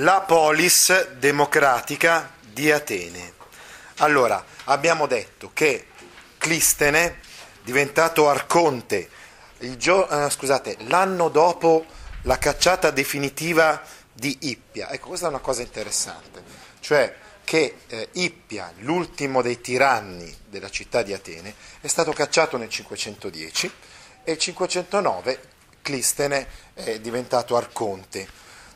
La polis democratica di Atene. Allora, abbiamo detto che Clistene, diventato arconte, gio- eh, scusate, l'anno dopo la cacciata definitiva di Ippia. Ecco, questa è una cosa interessante, cioè che eh, Ippia, l'ultimo dei tiranni della città di Atene, è stato cacciato nel 510 e nel 509 Clistene è diventato arconte.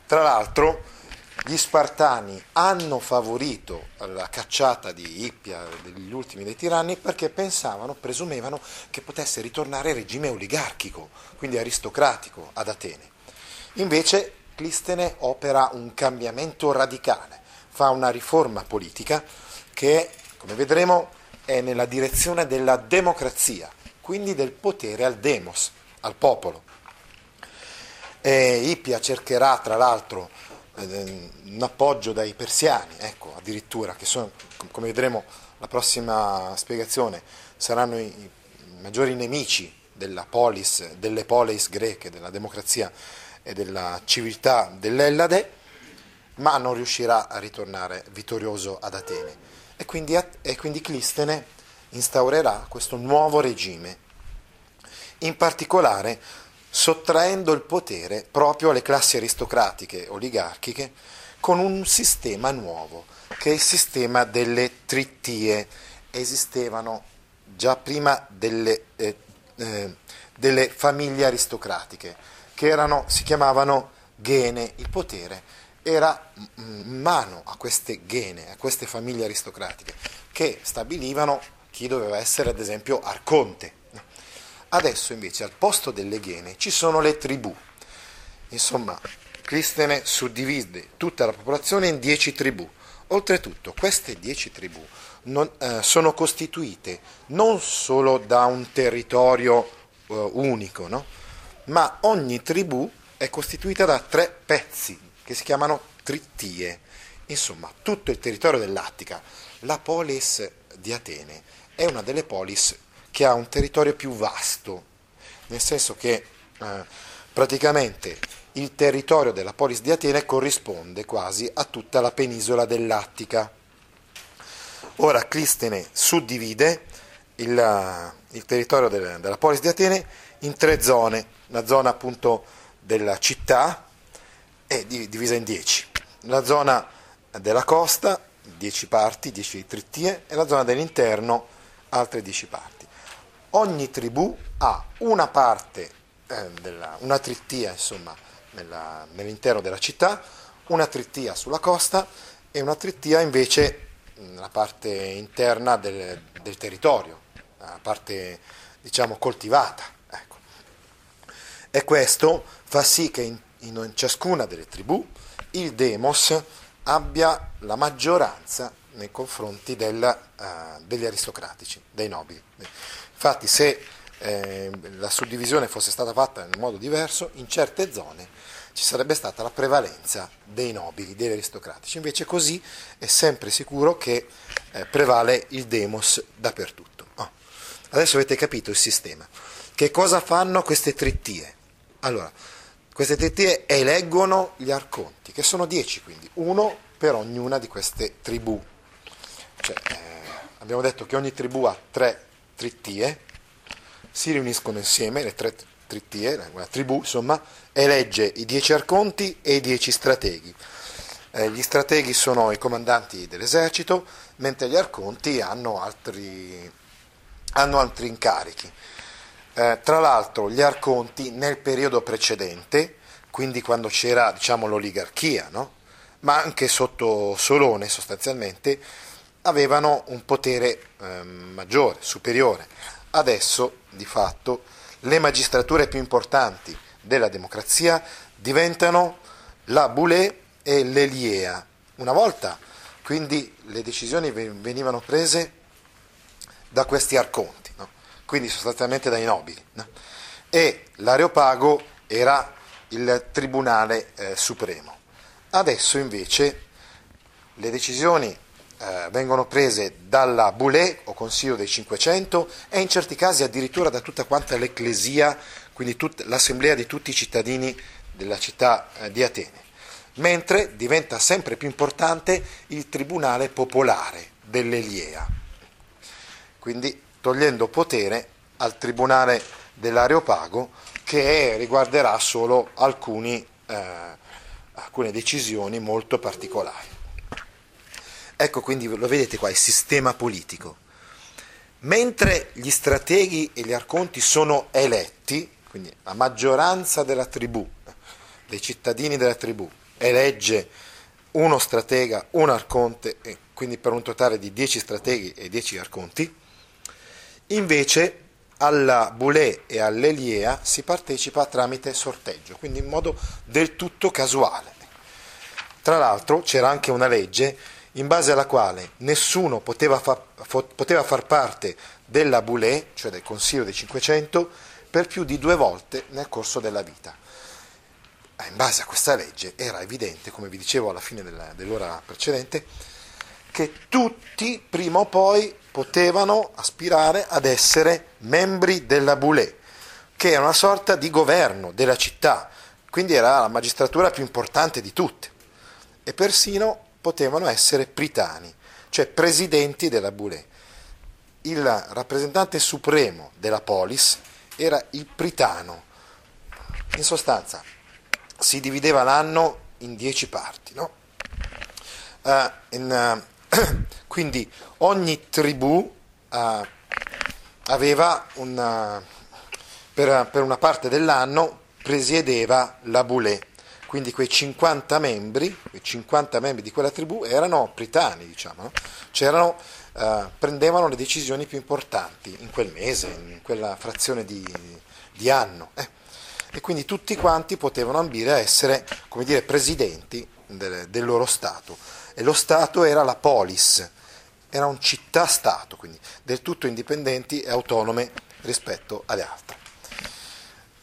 Tra l'altro, gli Spartani hanno favorito la cacciata di Ippia, degli ultimi dei tiranni, perché pensavano, presumevano che potesse ritornare il regime oligarchico, quindi aristocratico, ad Atene. Invece Clistene opera un cambiamento radicale, fa una riforma politica che, come vedremo, è nella direzione della democrazia, quindi del potere al demos, al popolo. E Ippia cercherà, tra l'altro, un appoggio dai persiani, ecco, addirittura, che sono, come vedremo la prossima spiegazione, saranno i, maggiori nemici polis, delle polis greche, della democrazia e della civiltà dell'Ellade, ma non riuscirà a ritornare vittorioso ad Atene. E quindi, e quindi Clistene instaurerà questo nuovo regime, in particolare sottraendo il potere proprio alle classi aristocratiche oligarchiche con un sistema nuovo, che è il sistema delle trittie. Esistevano già prima delle, eh, eh, delle famiglie aristocratiche, che erano, si chiamavano gene, il potere era in mano a queste gene, a queste famiglie aristocratiche, che stabilivano chi doveva essere ad esempio arconte. Adesso invece al posto delle ghene ci sono le tribù. Insomma, Clistene suddivide tutta la popolazione in dieci tribù. Oltretutto, queste dieci tribù non, eh, sono costituite non solo da un territorio eh, unico, no? ma ogni tribù è costituita da tre pezzi che si chiamano trittie. Insomma, tutto il territorio dell'Attica, la polis di Atene, è una delle polis che ha un territorio più vasto, nel senso che eh, praticamente il territorio della polis di Atene corrisponde quasi a tutta la penisola dell'Attica. Ora Clistene suddivide il, il territorio del, della polis di Atene in tre zone, la zona appunto della città è divisa in dieci, la zona della costa, dieci parti, dieci trittie, e la zona dell'interno, altre dieci parti ogni tribù ha una parte, eh, della, una trittia insomma, nella, nell'interno della città, una trittia sulla costa e una trittia invece nella parte interna del, del territorio, la parte diciamo coltivata. Ecco. E questo fa sì che in, in ciascuna delle tribù il demos abbia la maggioranza nei confronti del, uh, degli aristocratici, dei nobili. Infatti se eh, la suddivisione fosse stata fatta in modo diverso, in certe zone ci sarebbe stata la prevalenza dei nobili, degli aristocratici. Invece così è sempre sicuro che eh, prevale il demos dappertutto. Oh. Adesso avete capito il sistema. Che cosa fanno queste trittie? Allora, queste trittie eleggono gli arconti, che sono dieci quindi, uno per ognuna di queste tribù. Cioè, eh, abbiamo detto che ogni tribù ha tre trittie, si riuniscono insieme, le tre trittie, la tribù insomma, elegge i dieci arconti e i dieci strateghi. Eh, gli strateghi sono i comandanti dell'esercito, mentre gli arconti hanno altri, hanno altri incarichi. Eh, tra l'altro gli arconti nel periodo precedente, quindi quando c'era diciamo, l'oligarchia, no? ma anche sotto Solone sostanzialmente, avevano un potere eh, maggiore, superiore. Adesso, di fatto, le magistrature più importanti della democrazia diventano la Boulé e l'Eliea. Una volta, quindi, le decisioni venivano prese da questi arconti, no? quindi sostanzialmente dai nobili, no? e l'Areopago era il tribunale eh, supremo. Adesso invece le decisioni eh, vengono prese dalla Boulé o Consiglio dei 500 e in certi casi addirittura da tutta quanta l'ecclesia, quindi tut- l'assemblea di tutti i cittadini della città eh, di Atene, mentre diventa sempre più importante il tribunale popolare dell'Eliea, quindi togliendo potere al tribunale dell'Areopago che riguarderà solo alcuni eh, alcune decisioni molto particolari. Ecco quindi lo vedete qua, il sistema politico. Mentre gli strateghi e gli arconti sono eletti, quindi la maggioranza della tribù, dei cittadini della tribù, elegge uno stratega, un arconte, quindi per un totale di 10 strateghi e 10 arconti, invece alla Boulé e all'Eliea si partecipa tramite sorteggio, quindi in modo del tutto casuale. Tra l'altro c'era anche una legge in base alla quale nessuno poteva, fa, poteva far parte della Boulé, cioè del Consiglio dei 500, per più di due volte nel corso della vita. In base a questa legge era evidente, come vi dicevo alla fine della, dell'ora precedente, che tutti prima o poi potevano aspirare ad essere membri della Boulé, che era una sorta di governo della città, quindi era la magistratura più importante di tutte, e persino potevano essere pritani, cioè presidenti della Boulé. Il rappresentante supremo della polis era il pritano. In sostanza si divideva l'anno in dieci parti. No? Uh, in, uh, quindi ogni tribù uh, aveva una, per, per, una parte dell'anno presiedeva la Boulé, quindi quei 50 membri, quei 50 membri di quella tribù erano pritani, diciamo, no? C'erano, uh, prendevano le decisioni più importanti in quel mese, in quella frazione di, di anno. Eh. E quindi tutti quanti potevano ambire a essere, come dire, presidenti del, del loro Stato. E lo Stato era la polis, era un città-stato, quindi del tutto indipendenti e autonome rispetto alle altre.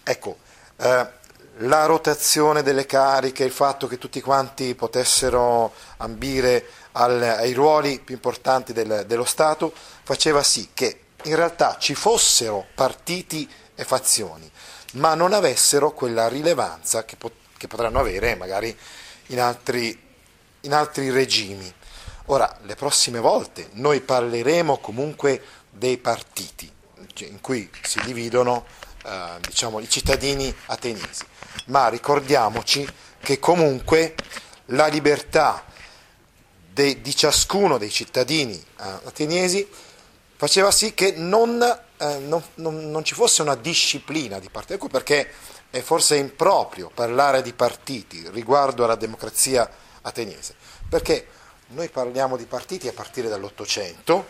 Ecco, eh, la rotazione delle cariche, il fatto che tutti quanti potessero ambire al, ai ruoli più importanti del, dello Stato, faceva sì che in realtà ci fossero partiti e fazioni, ma non avessero quella rilevanza che, pot- che potranno avere magari in altri, in altri regimi. Ora, le prossime volte noi parleremo comunque dei partiti cioè, in cui si dividono eh, diciamo, i cittadini ateniesi, ma ricordiamoci che comunque la libertà de, di ciascuno dei cittadini eh, ateniesi faceva sì che non, eh, non, non, non, ci fosse una disciplina di partiti. Ecco perché è forse improprio parlare di partiti riguardo alla democrazia ateniese, perché noi parliamo di partiti a partire dall'Ottocento,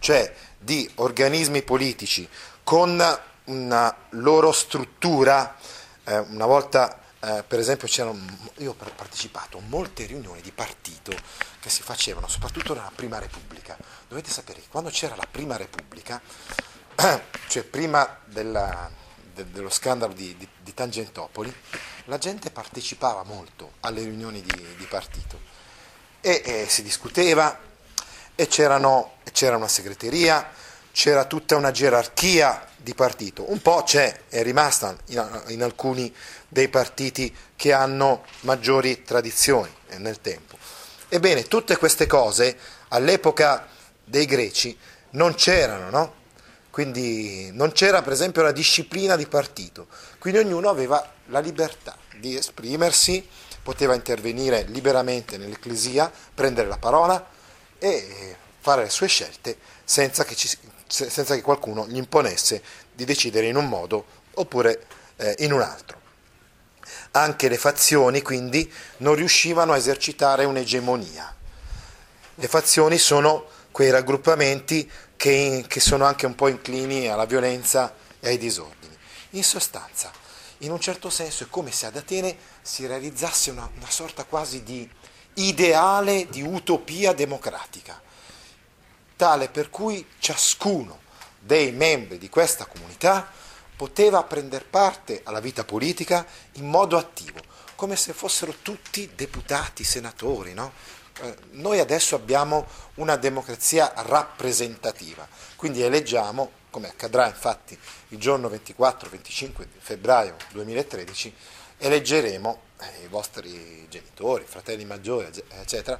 cioè di organismi politici con una loro struttura. Eh, una volta, eh, per esempio, c'erano, io ho partecipato a molte riunioni di partito che si facevano, soprattutto nella Prima Repubblica. Dovete sapere che quando c'era la Prima Repubblica, cioè prima della, de, dello scandalo di, di, di, Tangentopoli, la gente partecipava molto alle riunioni di, di partito e, e si discuteva e c'era una segreteria, c'era tutta una gerarchia di partito. Un po' c'è, è rimasta in, in alcuni dei partiti che hanno maggiori tradizioni nel tempo. Ebbene, tutte queste cose all'epoca dei greci non c'erano, no? Quindi non c'era per esempio la disciplina di partito, quindi ognuno aveva la libertà di esprimersi poteva intervenire liberamente nell'ecclesia, prendere la parola e fare le sue scelte senza che, ci, senza che qualcuno gli imponesse di decidere in un modo oppure eh, in un altro. Anche le fazioni quindi non riuscivano a esercitare un'egemonia. Le fazioni sono quei raggruppamenti che, che sono anche un po' inclini alla violenza e ai disordini. In sostanza, in un certo senso è come se ad Atene si realizzasse una, una sorta quasi di ideale di utopia democratica, tale per cui ciascuno dei membri di questa comunità poteva prendere parte alla vita politica in modo attivo, come se fossero tutti deputati, senatori. No? Eh, noi adesso abbiamo una democrazia rappresentativa, quindi eleggiamo, come accadrà infatti il giorno 24-25 febbraio 2013, eleggeremo eh, i vostri genitori, fratelli maggiori, eccetera,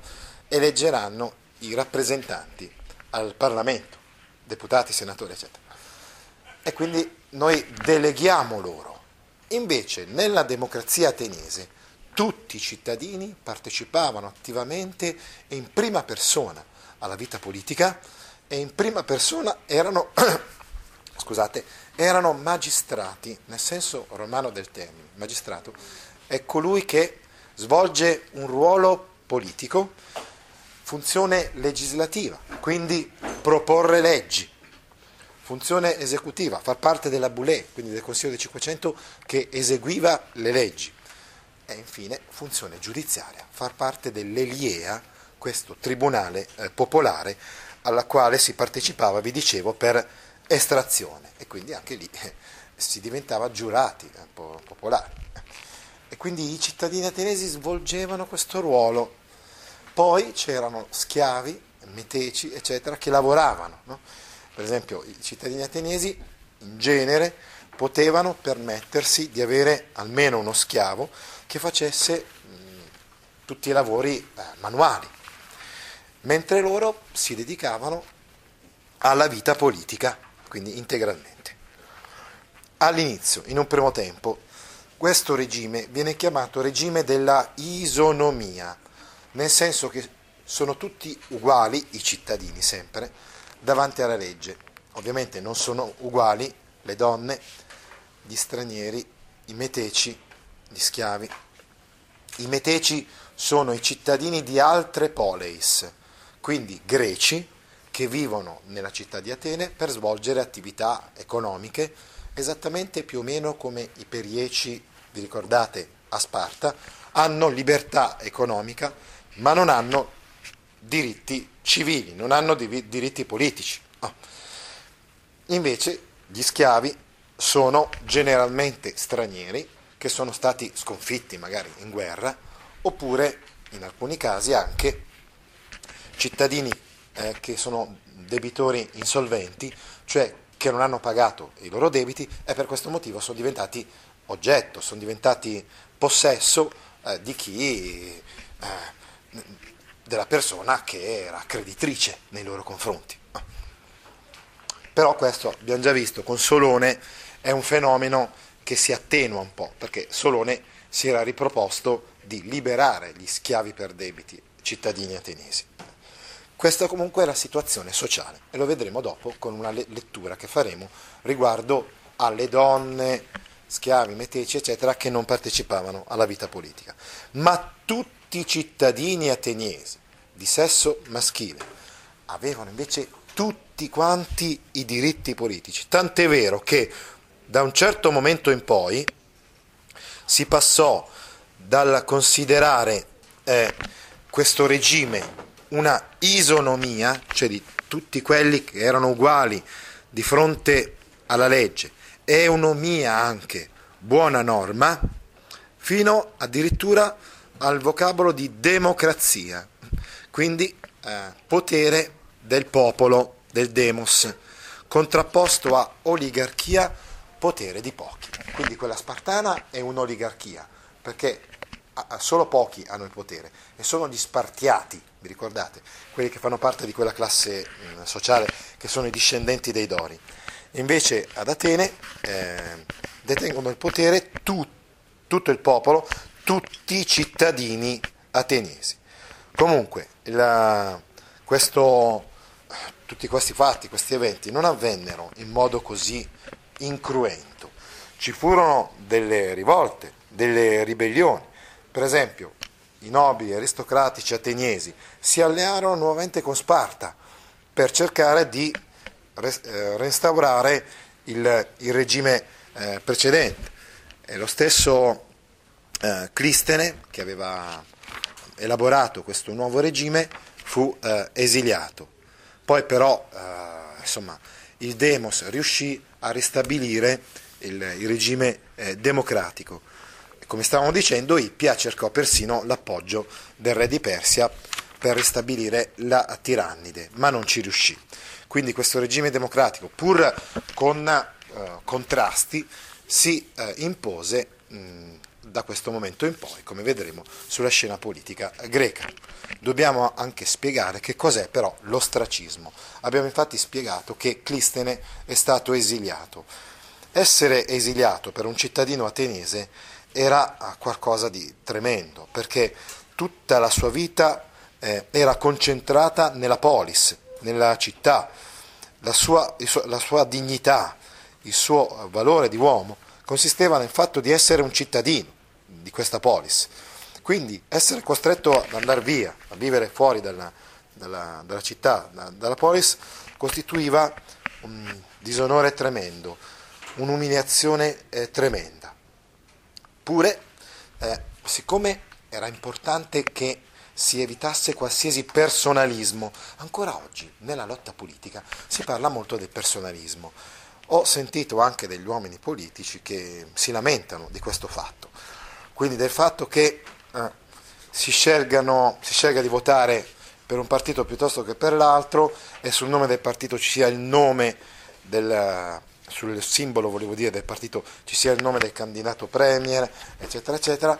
eleggeranno i rappresentanti al Parlamento, deputati, senatori, eccetera. E quindi noi deleghiamo loro. Invece nella democrazia ateniese tutti i cittadini partecipavano attivamente e in prima persona alla vita politica e in prima persona erano, scusate, erano magistrati, nel senso romano del termine. Magistrato è colui che svolge un ruolo politico, funzione legislativa, quindi proporre leggi, funzione esecutiva, far parte della Boulée, quindi del Consiglio dei 500 che eseguiva le leggi, e infine funzione giudiziaria, far parte dell'Eliea, questo tribunale eh, popolare alla quale si partecipava, vi dicevo, per estrazione e quindi anche lì eh, si diventava giurati eh, popolari. E quindi i cittadini atenesi svolgevano questo ruolo. Poi c'erano schiavi, meteci, eccetera, che lavoravano. No? Per esempio i cittadini ateniesi in genere potevano permettersi di avere almeno uno schiavo che facesse mh, tutti i lavori eh, manuali, mentre loro si dedicavano alla vita politica, quindi integralmente. All'inizio, in un primo tempo, questo regime viene chiamato regime della isonomia, nel senso che sono tutti uguali, i cittadini sempre, davanti alla legge. Ovviamente non sono uguali le donne, gli stranieri, i meteci, gli schiavi. I meteci sono i cittadini di altre poleis, quindi greci, che vivono nella città di Atene per svolgere attività economiche, esattamente più o meno come i perieci, vi ricordate, a Sparta, hanno libertà economica, ma non hanno diritti civili, non hanno diritti politici. Oh. Invece gli schiavi sono generalmente stranieri che sono stati sconfitti magari in guerra oppure in alcuni casi anche cittadini eh, che sono debitori insolventi, cioè che non hanno pagato i loro debiti e per questo motivo sono diventati oggetto, sono diventati possesso eh, di chi eh, della persona che era creditrice nei loro confronti. Però questo abbiamo già visto, con Solone è un fenomeno che si attenua un po', perché Solone si era riproposto di liberare gli schiavi per debiti cittadini ateniesi. Questa comunque è la situazione sociale e lo vedremo dopo con una lettura che faremo riguardo alle donne, schiavi, meteci, eccetera, che non partecipavano alla vita politica. Ma tutti tutti i cittadini ateniesi di sesso maschile avevano invece tutti quanti i diritti politici, tant'è vero che da un certo momento in poi si passò dal considerare eh, questo regime una isonomia, cioè di tutti quelli che erano uguali di fronte alla legge, e eunomia anche, buona norma, fino addirittura al vocabolo di democrazia, quindi eh, potere del popolo, del demos, contrapposto a oligarchia, potere di pochi. Quindi quella spartana è un'oligarchia, perché solo pochi hanno il potere e sono gli spartiati, vi ricordate, quelli che fanno parte di quella classe mh, sociale che sono i discendenti dei Dori. Invece ad Atene eh, detengono il potere tu, tutto il popolo, tutti i cittadini ateniesi. Comunque, la, questo, tutti questi fatti, questi eventi non avvennero in modo così incruento. Ci furono delle rivolte, delle ribellioni. Per esempio, i nobili aristocratici ateniesi si allearono nuovamente con Sparta per cercare di eh, restaurare il, il regime eh, precedente. E lo stesso eh, Clistene, che aveva elaborato questo nuovo regime, fu eh, esiliato. Poi però eh, insomma, il Demos riuscì a ristabilire il, il regime eh, democratico. Come stavamo dicendo, Ippia cercò persino l'appoggio del re di Persia per ristabilire la tirannide, ma non ci riuscì. Quindi questo regime democratico, pur con eh, contrasti, si eh, impose mh, da questo momento in poi, come vedremo, sulla scena politica greca. Dobbiamo anche spiegare che cos'è però l'ostracismo. Abbiamo infatti spiegato che Clistene è stato esiliato. Essere esiliato per un cittadino ateniese era qualcosa di tremendo, perché tutta la sua vita eh, era concentrata nella polis, nella città, la sua, la sua dignità, il suo valore di uomo consisteva nel fatto di essere un cittadino di questa polis. Quindi essere costretto ad andare via, a vivere fuori dalla, dalla, dalla città, da, dalla polis, costituiva un disonore tremendo, un'umiliazione eh, tremenda. Pure, eh, siccome era importante che si evitasse qualsiasi personalismo. Ancora oggi, nella lotta politica, si parla molto del personalismo. Ho sentito anche degli uomini politici che si lamentano di questo fatto, quindi del fatto che eh, si, scelgano, si scelga di votare per un partito piuttosto che per l'altro e sul nome del partito ci sia il nome del, sul simbolo volevo dire del partito ci sia il nome del candidato premier, eccetera, eccetera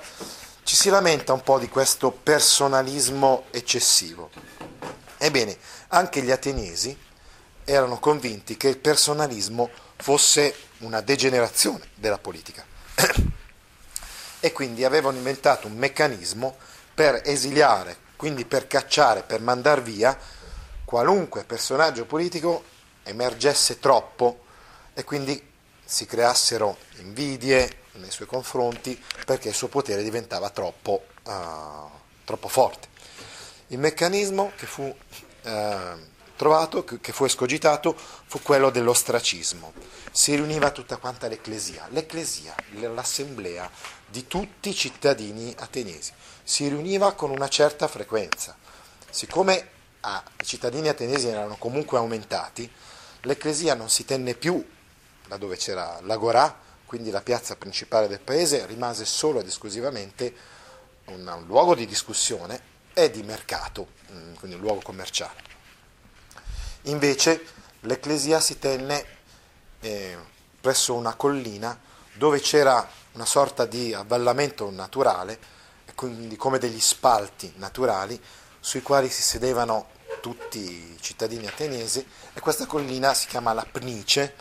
ci si lamenta un po' di questo personalismo eccessivo. Ebbene, anche gli ateniesi erano convinti che il personalismo fosse una degenerazione della politica e quindi avevano inventato un meccanismo per esiliare, quindi per cacciare, per mandar via qualunque personaggio politico emergesse troppo e quindi si creassero invidie, nei suoi confronti perché il suo potere diventava troppo, uh, troppo forte. Il meccanismo che fu uh, trovato, che fu escogitato, fu quello dell'ostracismo. Si riuniva tutta quanta l'ecclesia, l'ecclesia, l'assemblea di tutti i cittadini ateniesi. Si riuniva con una certa frequenza. Siccome ah, i cittadini ateniesi erano comunque aumentati, l'ecclesia non si tenne più da dove c'era l'agorà, quindi la piazza principale del paese rimase solo ed esclusivamente un, un luogo di discussione e di mercato, mm, quindi un luogo commerciale. Invece l'ecclesia si tenne eh, presso una collina dove c'era una sorta di avvallamento naturale, quindi come degli spalti naturali sui quali si sedevano tutti i cittadini ateniesi e questa collina si chiama la Pnice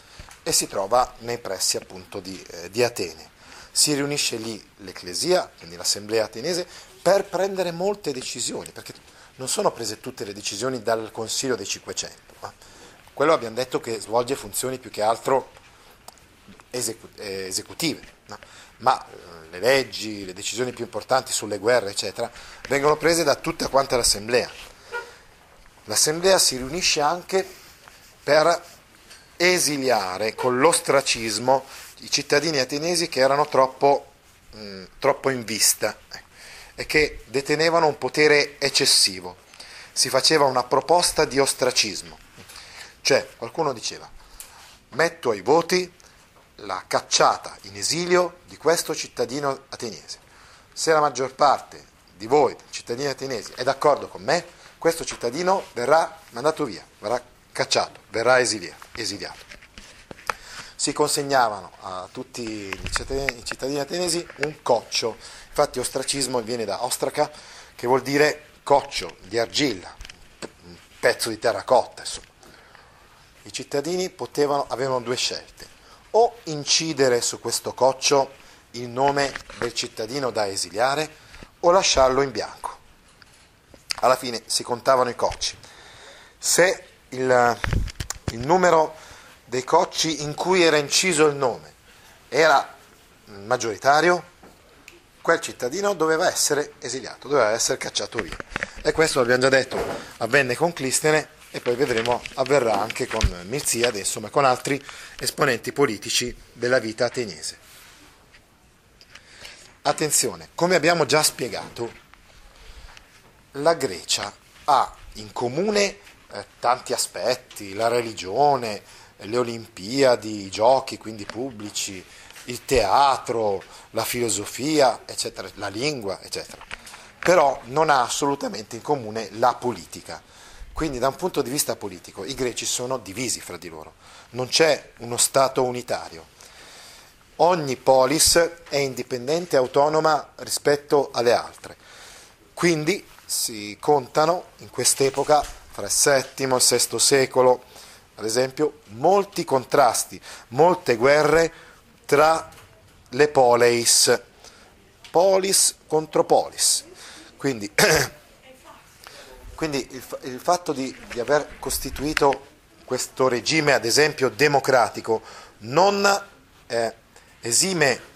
e si trova nei pressi appunto di, eh, di Atene. Si riunisce lì l'Ecclesia, quindi l'Assemblea ateniese, per prendere molte decisioni, perché non sono prese tutte le decisioni dal Consiglio dei 500. Quello abbiamo detto che svolge funzioni più che altro esecu- eh, esecutive, no? ma eh, le leggi, le decisioni più importanti sulle guerre, eccetera, vengono prese da tutta quanta l'Assemblea. L'Assemblea si riunisce anche per esiliare con l'ostracismo i cittadini ateniesi che erano troppo, mh, troppo in vista eh, e che detenevano un potere eccessivo. Si faceva una proposta di ostracismo, cioè qualcuno diceva metto ai voti la cacciata in esilio di questo cittadino ateniese. Se la maggior parte di voi, cittadini ateniesi, è d'accordo con me, questo cittadino verrà mandato via, verrà cacciato, verrà esiliato esiliato. Si consegnavano a tutti i cittadini, i cittadini atenesi un coccio, infatti ostracismo viene da ostraca, che vuol dire coccio di argilla, un pezzo di terracotta, insomma. I cittadini potevano, avevano due scelte, o incidere su questo coccio il nome del cittadino da esiliare o lasciarlo in bianco. Alla fine si contavano i cocci. Se il, il numero dei cocci in cui era inciso il nome era maggioritario, quel cittadino doveva essere esiliato, doveva essere cacciato via. E questo l'abbiamo già detto, avvenne con Clistene e poi vedremo avverrà anche con Milziade, insomma con altri esponenti politici della vita ateniese. Attenzione, come abbiamo già spiegato, la Grecia ha in comune eh, tanti aspetti, la religione, le Olimpiadi, i giochi quindi pubblici, il teatro, la filosofia, eccetera, la lingua, eccetera. Però non ha assolutamente in comune la politica. Quindi da un punto di vista politico i greci sono divisi fra di loro, non c'è uno Stato unitario. Ogni polis è indipendente e autonoma rispetto alle altre. Quindi si contano in quest'epoca, fra il VII e il VI secolo, ad esempio, molti contrasti, molte guerre tra le poleis, polis contro polis. Quindi, quindi il, il, fatto di, di aver costituito questo regime, ad esempio, democratico, non eh, esime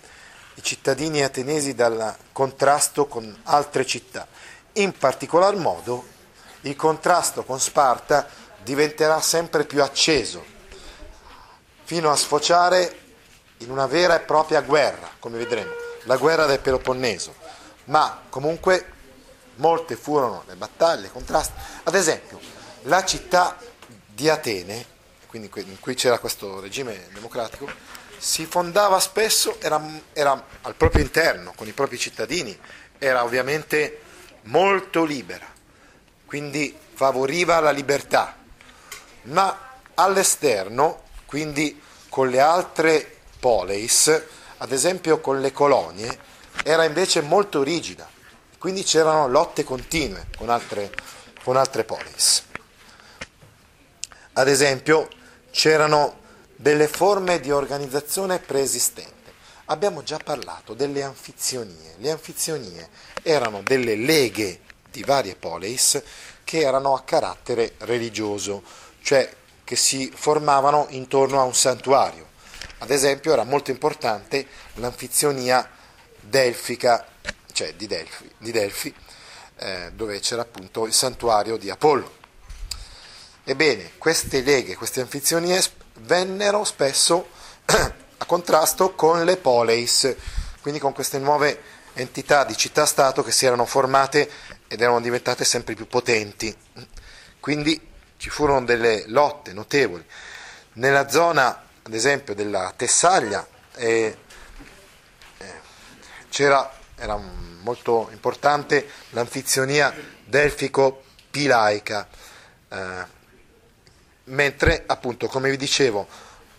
i cittadini atenesi dal contrasto con altre città. In particolar modo il contrasto con Sparta diventerà sempre più acceso, fino a sfociare in una vera e propria guerra, come vedremo, la guerra del Peloponneso. Ma comunque molte furono le battaglie, i contrasti. Ad esempio, la città di Atene, quindi in cui c'era questo regime democratico, si fondava spesso, era, era al proprio interno, con i propri cittadini, era ovviamente molto libera, quindi favoriva la libertà, ma all'esterno, quindi con le altre poleis, ad esempio con le colonie, era invece molto rigida, quindi c'erano lotte continue con altre, con altre poleis. Ad esempio c'erano delle forme di organizzazione preesistente. Abbiamo già parlato delle anfizionie. Le anfizionie erano delle leghe di varie poleis che erano a carattere religioso, cioè che si formavano intorno a un santuario. Ad esempio era molto importante l'anfizionia delfica, cioè di Delfi, di Delfi eh, dove c'era appunto il santuario di Apollo. Ebbene, queste leghe, queste anfizionie vennero spesso a contrasto con le poleis, quindi con queste nuove entità di città-stato che si erano formate ed erano diventate sempre più potenti. Quindi ci furono delle lotte notevoli. Nella zona, ad esempio, della Tessaglia eh, eh, c'era, era molto importante l'anfizionia delfico-pilaica, eh, mentre appunto, come vi dicevo,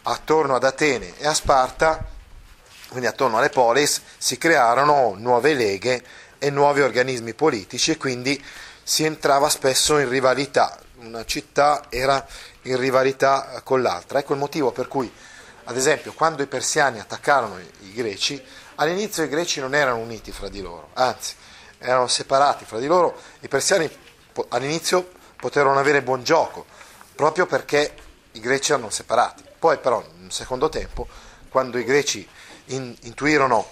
attorno ad Atene e a Sparta, quindi attorno alle polis, si crearono nuove leghe e nuovi organismi politici e quindi si entrava spesso in rivalità una città era in rivalità con l'altra. Ecco il motivo per cui, ad esempio, quando i persiani attaccarono i greci, all'inizio i greci non erano uniti fra di loro, anzi erano separati fra di loro. I persiani all'inizio poterono avere buon gioco, proprio perché i greci erano separati. Poi però, in un secondo tempo, quando i greci in, intuirono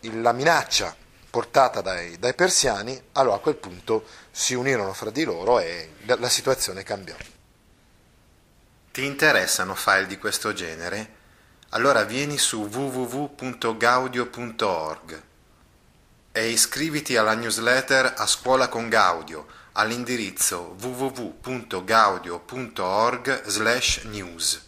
la minaccia portata dai, dai persiani, allora a quel punto si unirono fra di loro e la situazione cambiò. Ti interessano file di questo genere? Allora vieni su www.gaudio.org e iscriviti alla newsletter A Scuola con Gaudio all'indirizzo www.gaudio.org/news.